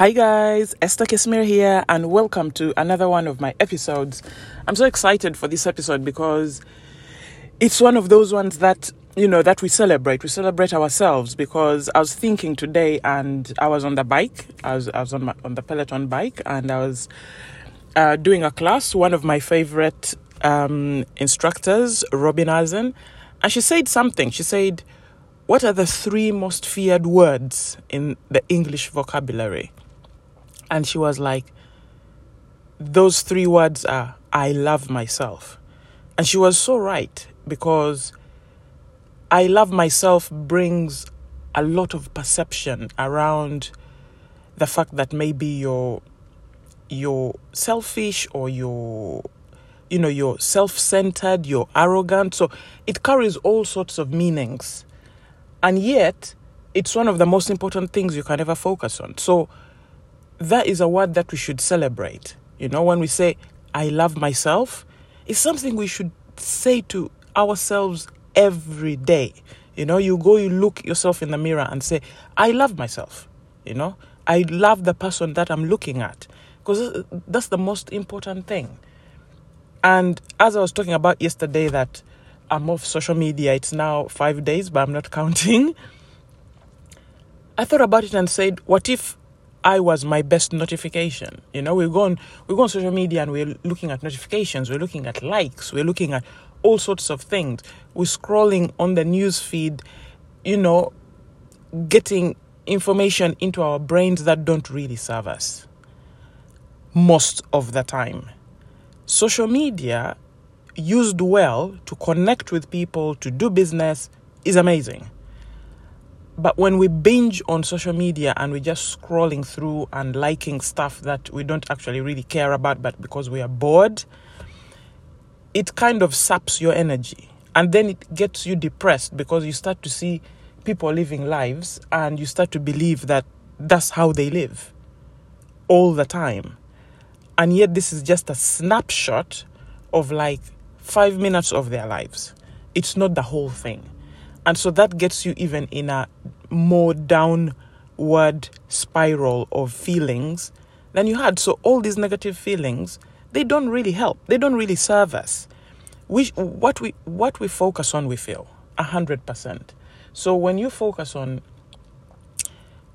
Hi guys, Esther Kesmir here, and welcome to another one of my episodes. I'm so excited for this episode because it's one of those ones that you know that we celebrate. We celebrate ourselves because I was thinking today, and I was on the bike. I was I was on my on the Peloton bike, and I was uh, doing a class. One of my favorite um, instructors, Robin Arzón, and she said something. She said, "What are the three most feared words in the English vocabulary?" And she was like, "Those three words are I love myself," and she was so right because I love myself brings a lot of perception around the fact that maybe you're you're selfish or you're you know you're self-centered you're arrogant. So it carries all sorts of meanings. And yet it's one of the most important things you can ever focus on. So that is a word that we should celebrate you know when we say i love myself it's something we should say to ourselves every day you know you go you look yourself in the mirror and say i love myself you know i love the person that i'm looking at because uh, that's the most important thing. And as I was talking about yesterday, that I'm off social media, it's now five days, but I'm not counting. I thought about it and said, what if I was my best notification? You know, we go on we go on social media and we're looking at notifications, we're looking at likes, we're looking at all sorts of things. We're scrolling on the news feed, you know, getting information into our brains that don't really serve us most of the time. Social media, used well to connect with people, to do business, is amazing. But when we binge on social media and we're just scrolling through and liking stuff that we don't actually really care about, but because we are bored, it kind of saps your energy. And then it gets you depressed because you start to see people living lives and you start to believe that that's how they live all the time and yet this is just a snapshot of like five minutes of their lives. It's not the whole thing. And so that gets you even in a more downward spiral of feelings than you had. So all these negative feelings, they don't really help. They don't really serve us. We, what we what we focus on, we feel a hundred percent. So when you focus on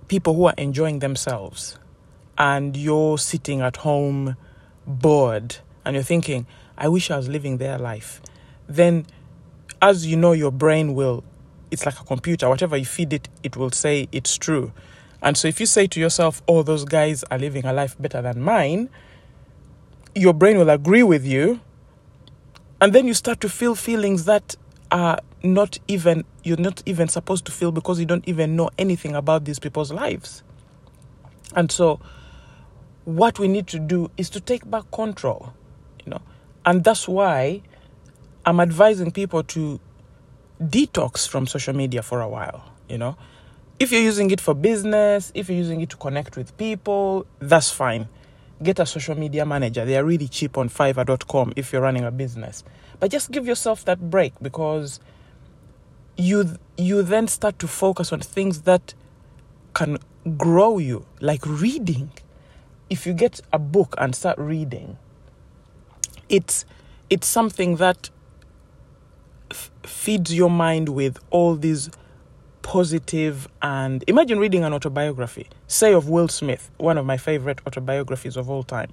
people who are enjoying themselves, and you're sitting at home bored and you're thinking, I wish I was living their life, then as you know, your brain will, it's like a computer, whatever you feed it, it will say it's true. And so if you say to yourself, oh, those guys are living a life better than mine, your brain will agree with you. And then you start to feel feelings that are not even, you're not even supposed to feel because you don't even know anything about these people's lives. And so what we need to do is to take back control, you know. And that's why I'm advising people to detox from social media for a while, you know. If you're using it for business, if you're using it to connect with people, that's fine. Get a social media manager. They are really cheap on fiverr.com if you're running a business. But just give yourself that break because you you then start to focus on things that can grow you, like reading if you get a book and start reading, it's it's something that f- feeds your mind with all these positive and imagine reading an autobiography, say of Will Smith, one of my favorite autobiographies of all time,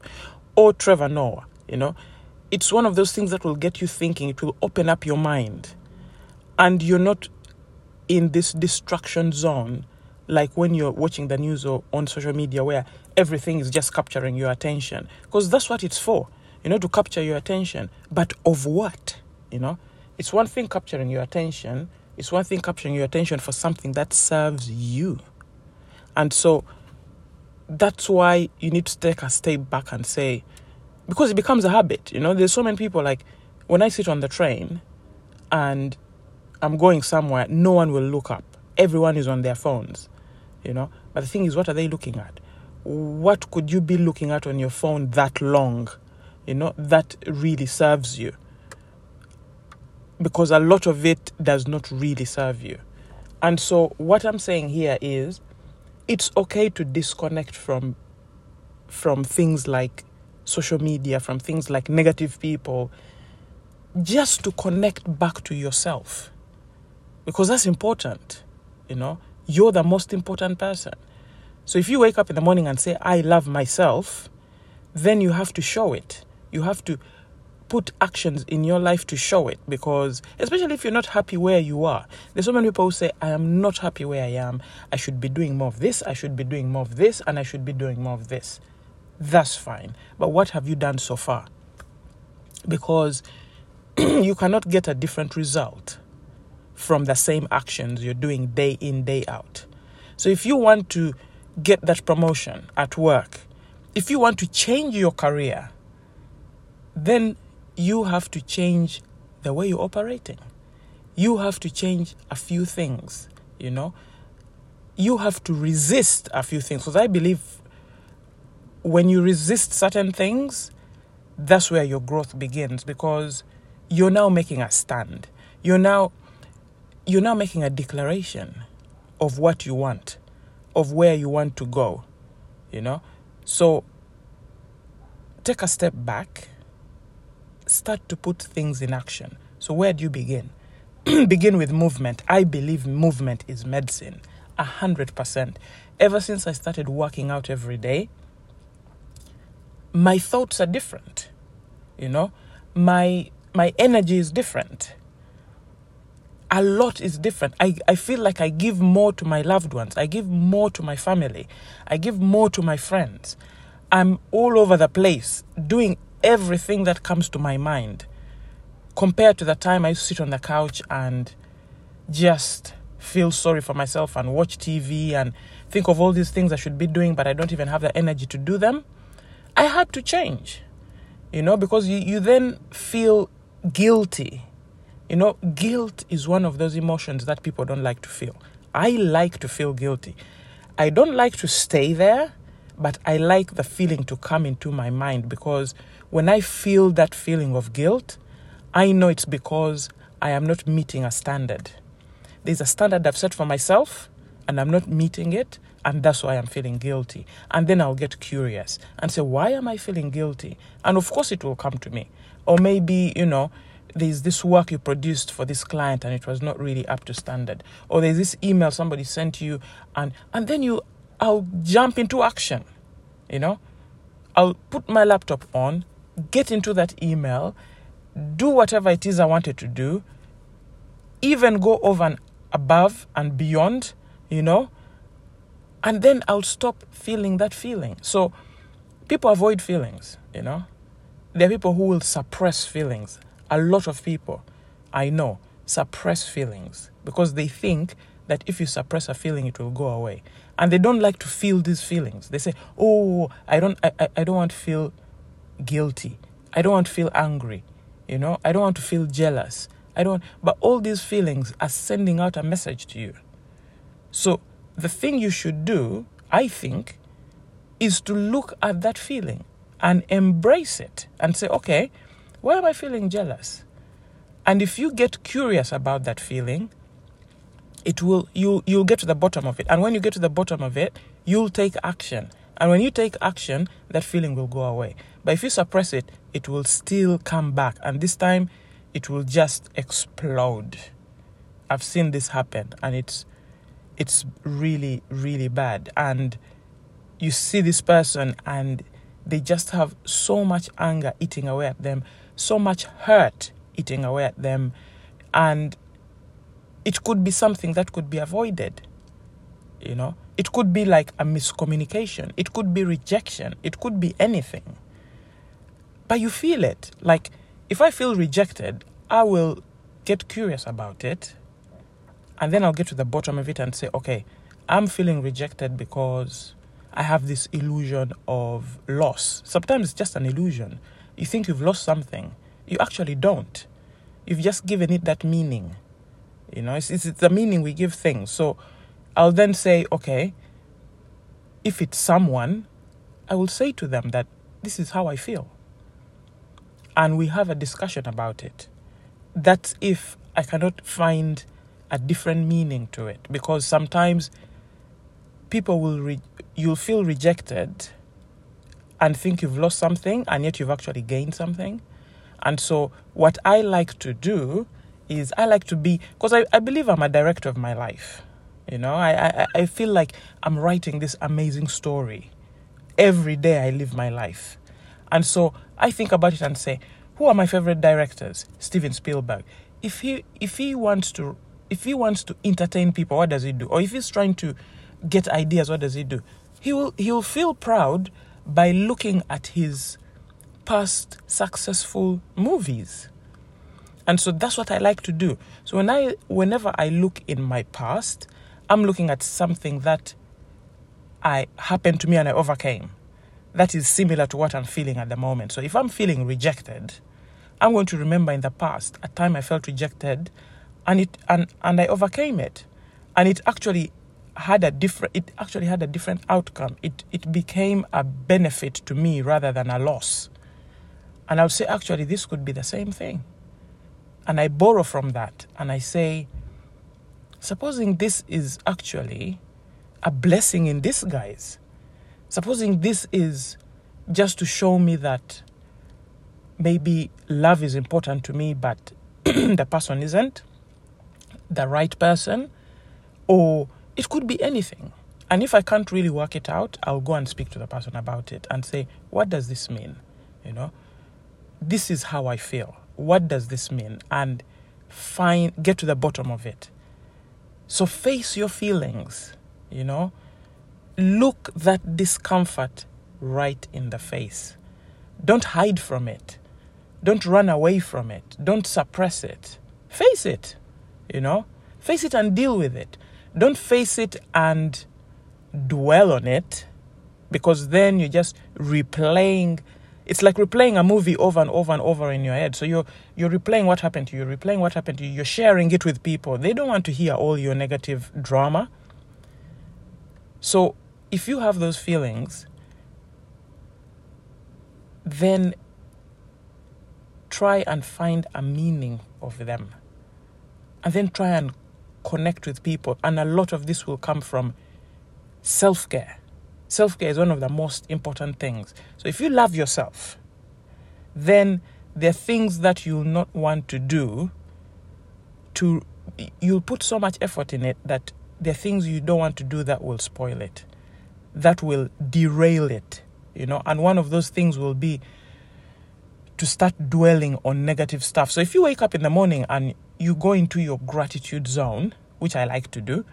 or Trevor Noah, you know. It's one of those things that will get you thinking, it will open up your mind. And you're not in this distraction zone like when you're watching the news or on social media where everything is just capturing your attention. Because that's what it's for you know to capture your attention. But of what you know it's one thing capturing your attention it's one thing capturing your attention for something that serves you and so that's why you need to take a step back and say because it becomes a habit you know there's so many people like when i sit on the train and i'm going somewhere no one will look up everyone is on their phones you know. But the thing is, what are they looking at? What could you be looking at on your phone that long, you know, that really serves you? Because a lot of it does not really serve you. And so, what I'm saying here is it's okay to disconnect from from things like social media, from things like negative people, just to connect back to yourself. Because that's important, you know. You're the most important person. So if you wake up in the morning and say, I love myself, then you have to show it. You have to put actions in your life to show it because especially if you're not happy where you are there's so many people who say i am not happy where i am. I should be doing more of this. I should be doing more of this and i should be doing more of this. That's fine. But what have you done so far? Because you cannot get a different result from the same actions you're doing day in day out. So if you want to get that promotion at work if you want to change your career then you have to change the way you're operating. You have to change a few things, you know. You have to resist a few things. Because I believe when you resist certain things, that's where your growth begins because you're now making a stand. You're now you're now making a declaration of what you want, of where you want to go, you know? So take a step back start to put things in action. So, where do you begin? begin with movement. I believe movement is medicine, a hundred percent. Ever since I started working out every day, my thoughts are different. You know, my my energy is different. A lot is different. I, I feel like I give more to my loved ones. I give more to my family. I give more to my friends. I'm all over the place doing everything that comes to my mind compared to the time I sit on the couch and just feel sorry for myself and watch TV and think of all these things I should be doing, but I don't even have the energy to do them. I had to change, you know, because you, you then feel guilty. You know, guilt is one of those emotions that people don't like to feel. I like to feel guilty. I don't like to stay there, but I like the feeling to come into my mind because when I feel that feeling of guilt, I know it's because I am not meeting a standard. There's a standard I've set for myself and I'm not meeting it, and that's why I'm feeling guilty. And then I'll get curious and say, Why am I feeling guilty? And of course, it will come to me. Or maybe, you know, there's this work you produced for this client and it was not really up to standard. Or there's this email somebody sent you, and, and then you, I'll jump into action, you know? I'll put my laptop on get into that email, do whatever it is I wanted to do, even go over and above and beyond, you know, and then I'll stop feeling that feeling. So people avoid feelings, you know. There are people who will suppress feelings. A lot of people I know suppress feelings because they think that if you suppress a feeling, it will go away. And they don't like to feel these feelings. They say, Oh, I don't I, I don't want to feel guilty. I don't want to feel angry. You know, I don't want to feel jealous. I don't, but all these feelings are sending out a message to you. So the thing you should do, I think, is to look at that feeling and embrace it and say, okay, why am I feeling jealous? And if you get curious about that feeling, it will you you'll get to the bottom of it. And when you get to the bottom of it, you'll take action. And when you take action, that feeling will go away. But if you suppress it, it will still come back. And this time, it will just explode. I've seen this happen, and it's it's really really bad. And you see this person, and they just have so much anger eating away at them, so much hurt eating away at them, and it could be something that could be avoided. You know, it could be like a miscommunication, it could be rejection, it could be anything. But you feel it. Like, if I feel rejected, I will get curious about it. And then I'll get to the bottom of it and say, okay, I'm feeling rejected because I have this illusion of loss. Sometimes it's just an illusion. You think you've lost something, you actually don't. You've just given it that meaning. You know, it's, it's, the meaning we give things. So I'll then say, okay, if it's someone, I will say to them that this is how I feel. And we have a discussion about it. That's if I cannot find a different meaning to it. Because sometimes people will re- you'll feel rejected and think you've lost something and yet you've actually gained something. And so what i like to do is i like to be because I, I believe i'm a director of my life you know I, I i feel like i'm writing this amazing story. Every day i live my life. And so i think about it and say who are my favorite directors? Steven spielberg. If he if he wants to if he wants to entertain people what does he do? Or if he's trying to get ideas what does he do? He will he will feel proud by looking at his past successful movies. And so that's what i like to do. So when i whenever i look in my past i'm looking at something that i happened to me and i overcame that is similar to what i'm feeling at the moment. So if i'm feeling rejected i'm going to remember in the past a time i felt rejected and it and, and i overcame it. And it actually had a different it actually had a different outcome. It it became a benefit to me rather than a loss. And i'll say actually this could be the same thing. And i borrow from that and i say supposing this is actually a blessing in disguise supposing this is just to show me that maybe love is important to me but the person isn't the right person or it could be anything. And if I can't really work it out, I'll go and speak to the person about it and say, what does this mean? You know, this is how I feel. What does this mean? And find get to the bottom of it. So face your feelings, you know. Look that discomfort right in the face. Don't hide from it. Don't run away from it. Don't suppress it. Face it, you know. Face it and deal with it. Don't face it and dwell on it because then you're just replaying it's like replaying a movie over and over and over in your head. So you're you're replaying what happened to you you're replaying what happened to you. You're sharing it with people. They don't want to hear all your negative drama. So if you have those feelings then try and find a meaning of them. And then try and connect with people. And a lot of this will come from self care. Self care is one of the most important things. So if you love yourself, then there are things that you'll not want to do to you'll put so much effort in it that there are things you don't want to do that will spoil it that will derail it you know and one of those things will be to start dwelling on negative stuff so if you wake up in the morning and you go into your gratitude zone, which I like to do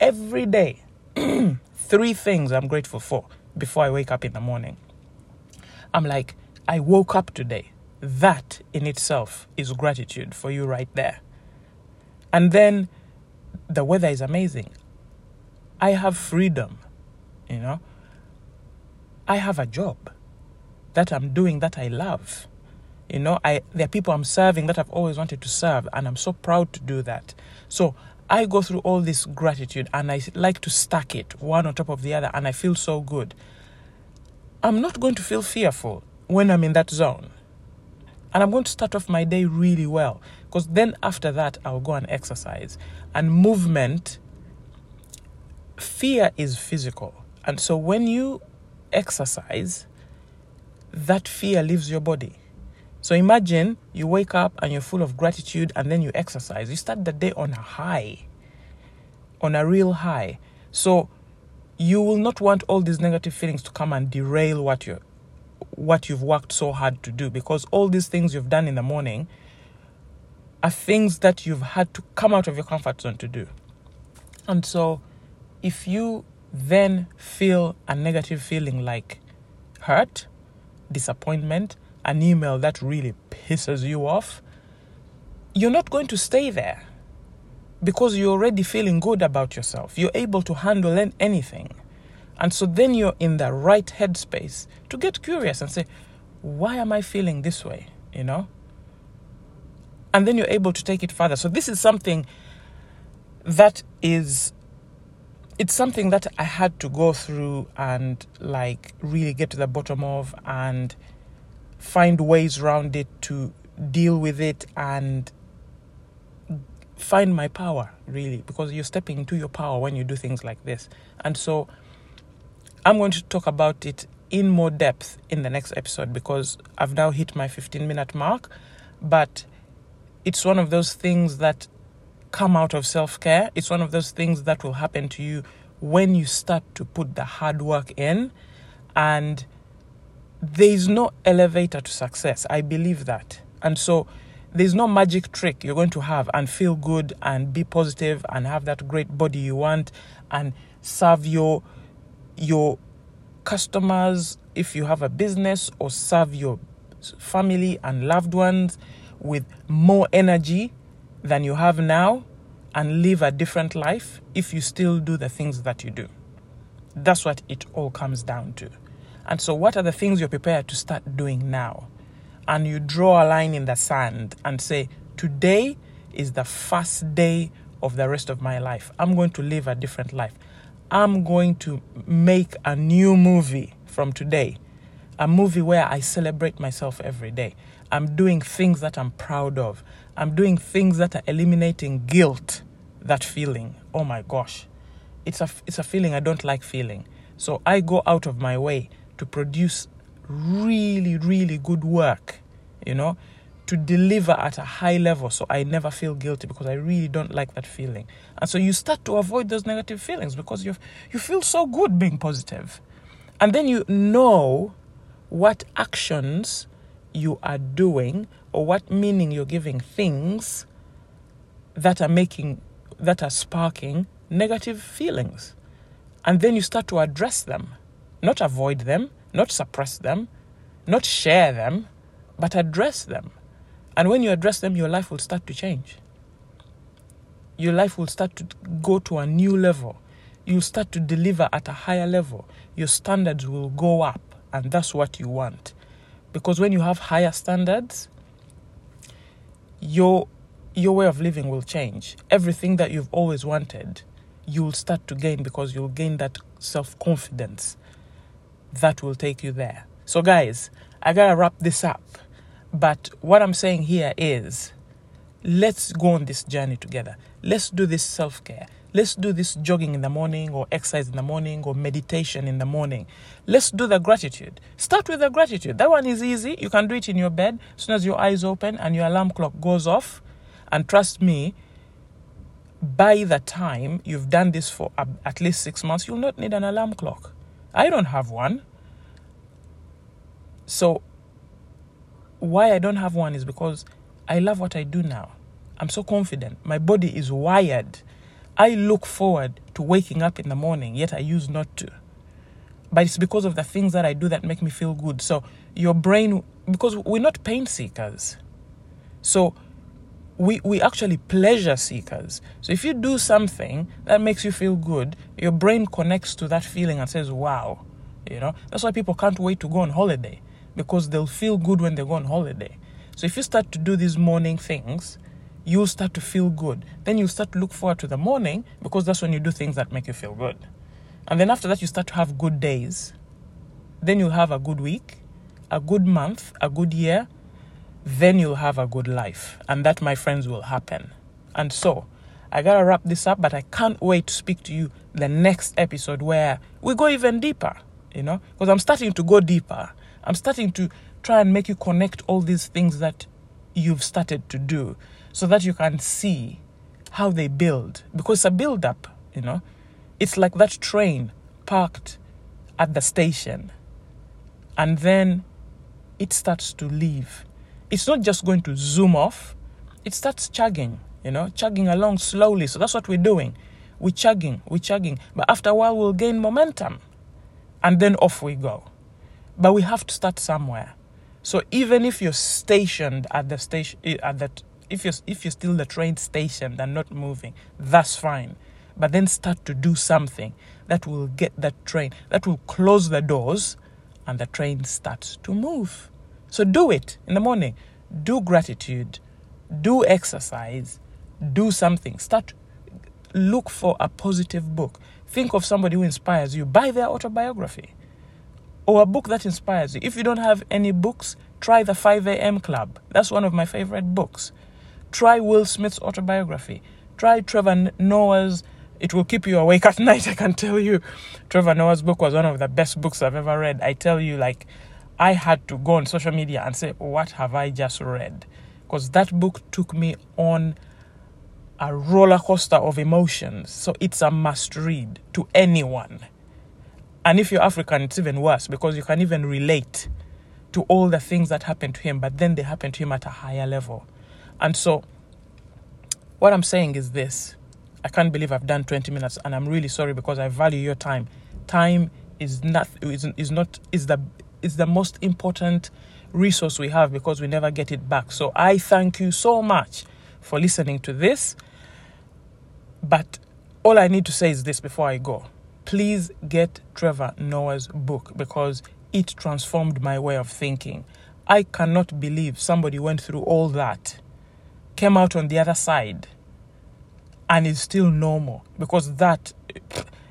every day. Three things I'm grateful for before I wake up in the morning. I'm like, I woke up today. That in itself is gratitude for you right there. And then the weather is amazing. I have freedom, you know. I have a job that I'm doing that I love. You know, I there are people I'm serving that I've always wanted to serve, and I'm so proud to do that. So I go through all this gratitude and I like to stack it one on top of the other, and I feel so good. I'm not going to feel fearful when I'm in that zone. And I'm going to start off my day really well because then after that, I'll go and exercise. And movement, fear is physical. And so when you exercise, that fear leaves your body. So imagine you wake up and you're full of gratitude and then you exercise. You start the day on a high, on a real high. So you will not want all these negative feelings to come and derail what you what you've worked so hard to do because all these things you've done in the morning are things that you've had to come out of your comfort zone to do. And so if you then feel a negative feeling like hurt, disappointment, an email that really pisses you off, you're not going to stay there because you're already feeling good about yourself. You're able to handle anything. And so then you're in the right headspace to get curious and say, why am I feeling this way? You know? And then you're able to take it further. So this is something that is it's something that I had to go through and like really get to the bottom of and find ways around it to deal with it and find my power really because you're stepping into your power when you do things like this and so I'm going to talk about it in more depth in the next episode because I've now hit my 15 minute mark. But it's one of those things that come out of self care. It's one of those things that will happen to you when you start to put the hard work in. And there is no elevator to success. I believe that. And so there's no magic trick you're going to have and feel good and be positive and have that great body you want and serve your your customers if you have a business or serve your family and loved ones with more energy than you have now and live a different life if you still do the things that you do. That's what it all comes down to. And so, what are the things you're prepared to start doing now? And you draw a line in the sand and say, Today is the first day of the rest of my life. I'm going to live a different life. I'm going to make a new movie from today. A movie where I celebrate myself every day. I'm doing things that I'm proud of. I'm doing things that are eliminating guilt, that feeling. Oh my gosh. It's a, it's a feeling I don't like feeling. So I go out of my way to produce really, really good work, you know, to deliver at a high level so I never feel guilty because I really don't like that feeling. And so you start to avoid those negative feelings because you you feel so good being positive. And then you know what actions you are doing or what meaning you're giving things that are making that are sparking negative feelings. And then you start to address them, not avoid them, not suppress them, not share them, but address them. And when you address them, your life will start to change. Your life will start to go to a new level. You'll start to deliver at a higher level. Your standards will go up, and that's what you want. Because when you have higher standards, your your way of living will change. Everything that you've always wanted, you'll start to gain because you'll gain that self confidence that will take you there. So, guys, I gotta wrap this up. But what I'm saying here is let's go on this journey together. Let's do this self care. Let's do this jogging in the morning or exercise in the morning or meditation in the morning. Let's do the gratitude. Start with the gratitude. That one is easy. You can do it in your bed as soon as your eyes open and your alarm clock goes off. And trust me, by the time you've done this for at least six months, you'll not need an alarm clock. I don't have one. So why I don't have one is because I love what I do now. I'm so confident. My body is wired. I look forward to waking up in the morning, yet I use not to. But it's because of the things that I do that make me feel good. So your brain, because we're not pain seekers. So we, we actually pleasure seekers. So if you do something that makes you feel good, your brain connects to that feeling and says, wow. You know, that's why people can't wait to go on holiday because they'll feel good when they go on holiday. So if you start to do these morning things, you'll start to feel good. Then you'll start to look forward to the morning because that's when you do things that make you feel good. And then after that, you start to have good days. Then you'll have a good week, a good month, a good year. Then you'll have a good life. And that, my friends, will happen. And so, I gotta wrap this up, but I can't wait to speak to you the next episode where we go even deeper, you know, because I'm starting to go deeper. I'm starting to try and make you connect all these things that you've started to do so that you can see how they build because it's a build up, you know. It's like that train parked at the station and then it starts to leave. It's not just going to zoom off, it starts chugging, you know, chugging along slowly. So that's what we're doing. We're chugging, we're chugging. But after a while, we'll gain momentum and then off we go. But we have to start somewhere. So even if you're stationed at the station, at that, if you're if you're still the train station and not moving, that's fine. But then start to do something that will get that train, that will close the doors, and the train starts to move. So do it in the morning. Do gratitude. Do exercise. Do something. Start. Look for a positive book. Think of somebody who inspires you. Buy their autobiography or a book that inspires you. If you don't have any books, try the 5 a.m. Club. That's one of my favorite books. Try Will Smith's autobiography. Try Trevor Noah's It will keep you awake at night, I can tell you. Trevor Noah's book was one of the best books I've ever read. I tell you, like, I had to go on social media and say, What have I just read? Because that book took me on a roller coaster of emotions. So it's a must read to anyone. And if you're African, it's even worse because you can even relate to all the things that happened to him, but then they happened to him at a higher level. And so, what I'm saying is this I can't believe I've done 20 minutes, and I'm really sorry because I value your time. Time is not is, is not is the is the most important resource we have because we never get it back. So I thank you so much for listening to this. But all I need to say is this before I go. Please get Trevor Noah's book because it transformed my way of thinking. I cannot believe somebody went through all that, came out on the other side, and is still normal because that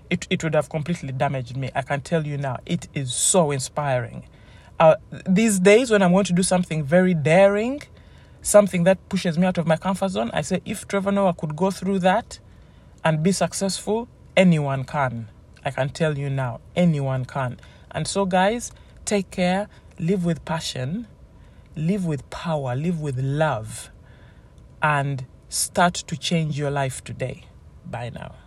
it, it would have completely damaged me. I can tell you now, it is so inspiring. Uh, these days, when I'm going to do something very daring, something that pushes me out of my comfort zone, I say, if Trevor Noah could go through that and be successful, anyone can. I can tell you now, anyone can. And so, guys, take care, live with passion, live with power, live with love, and start to change your life today. Bye now.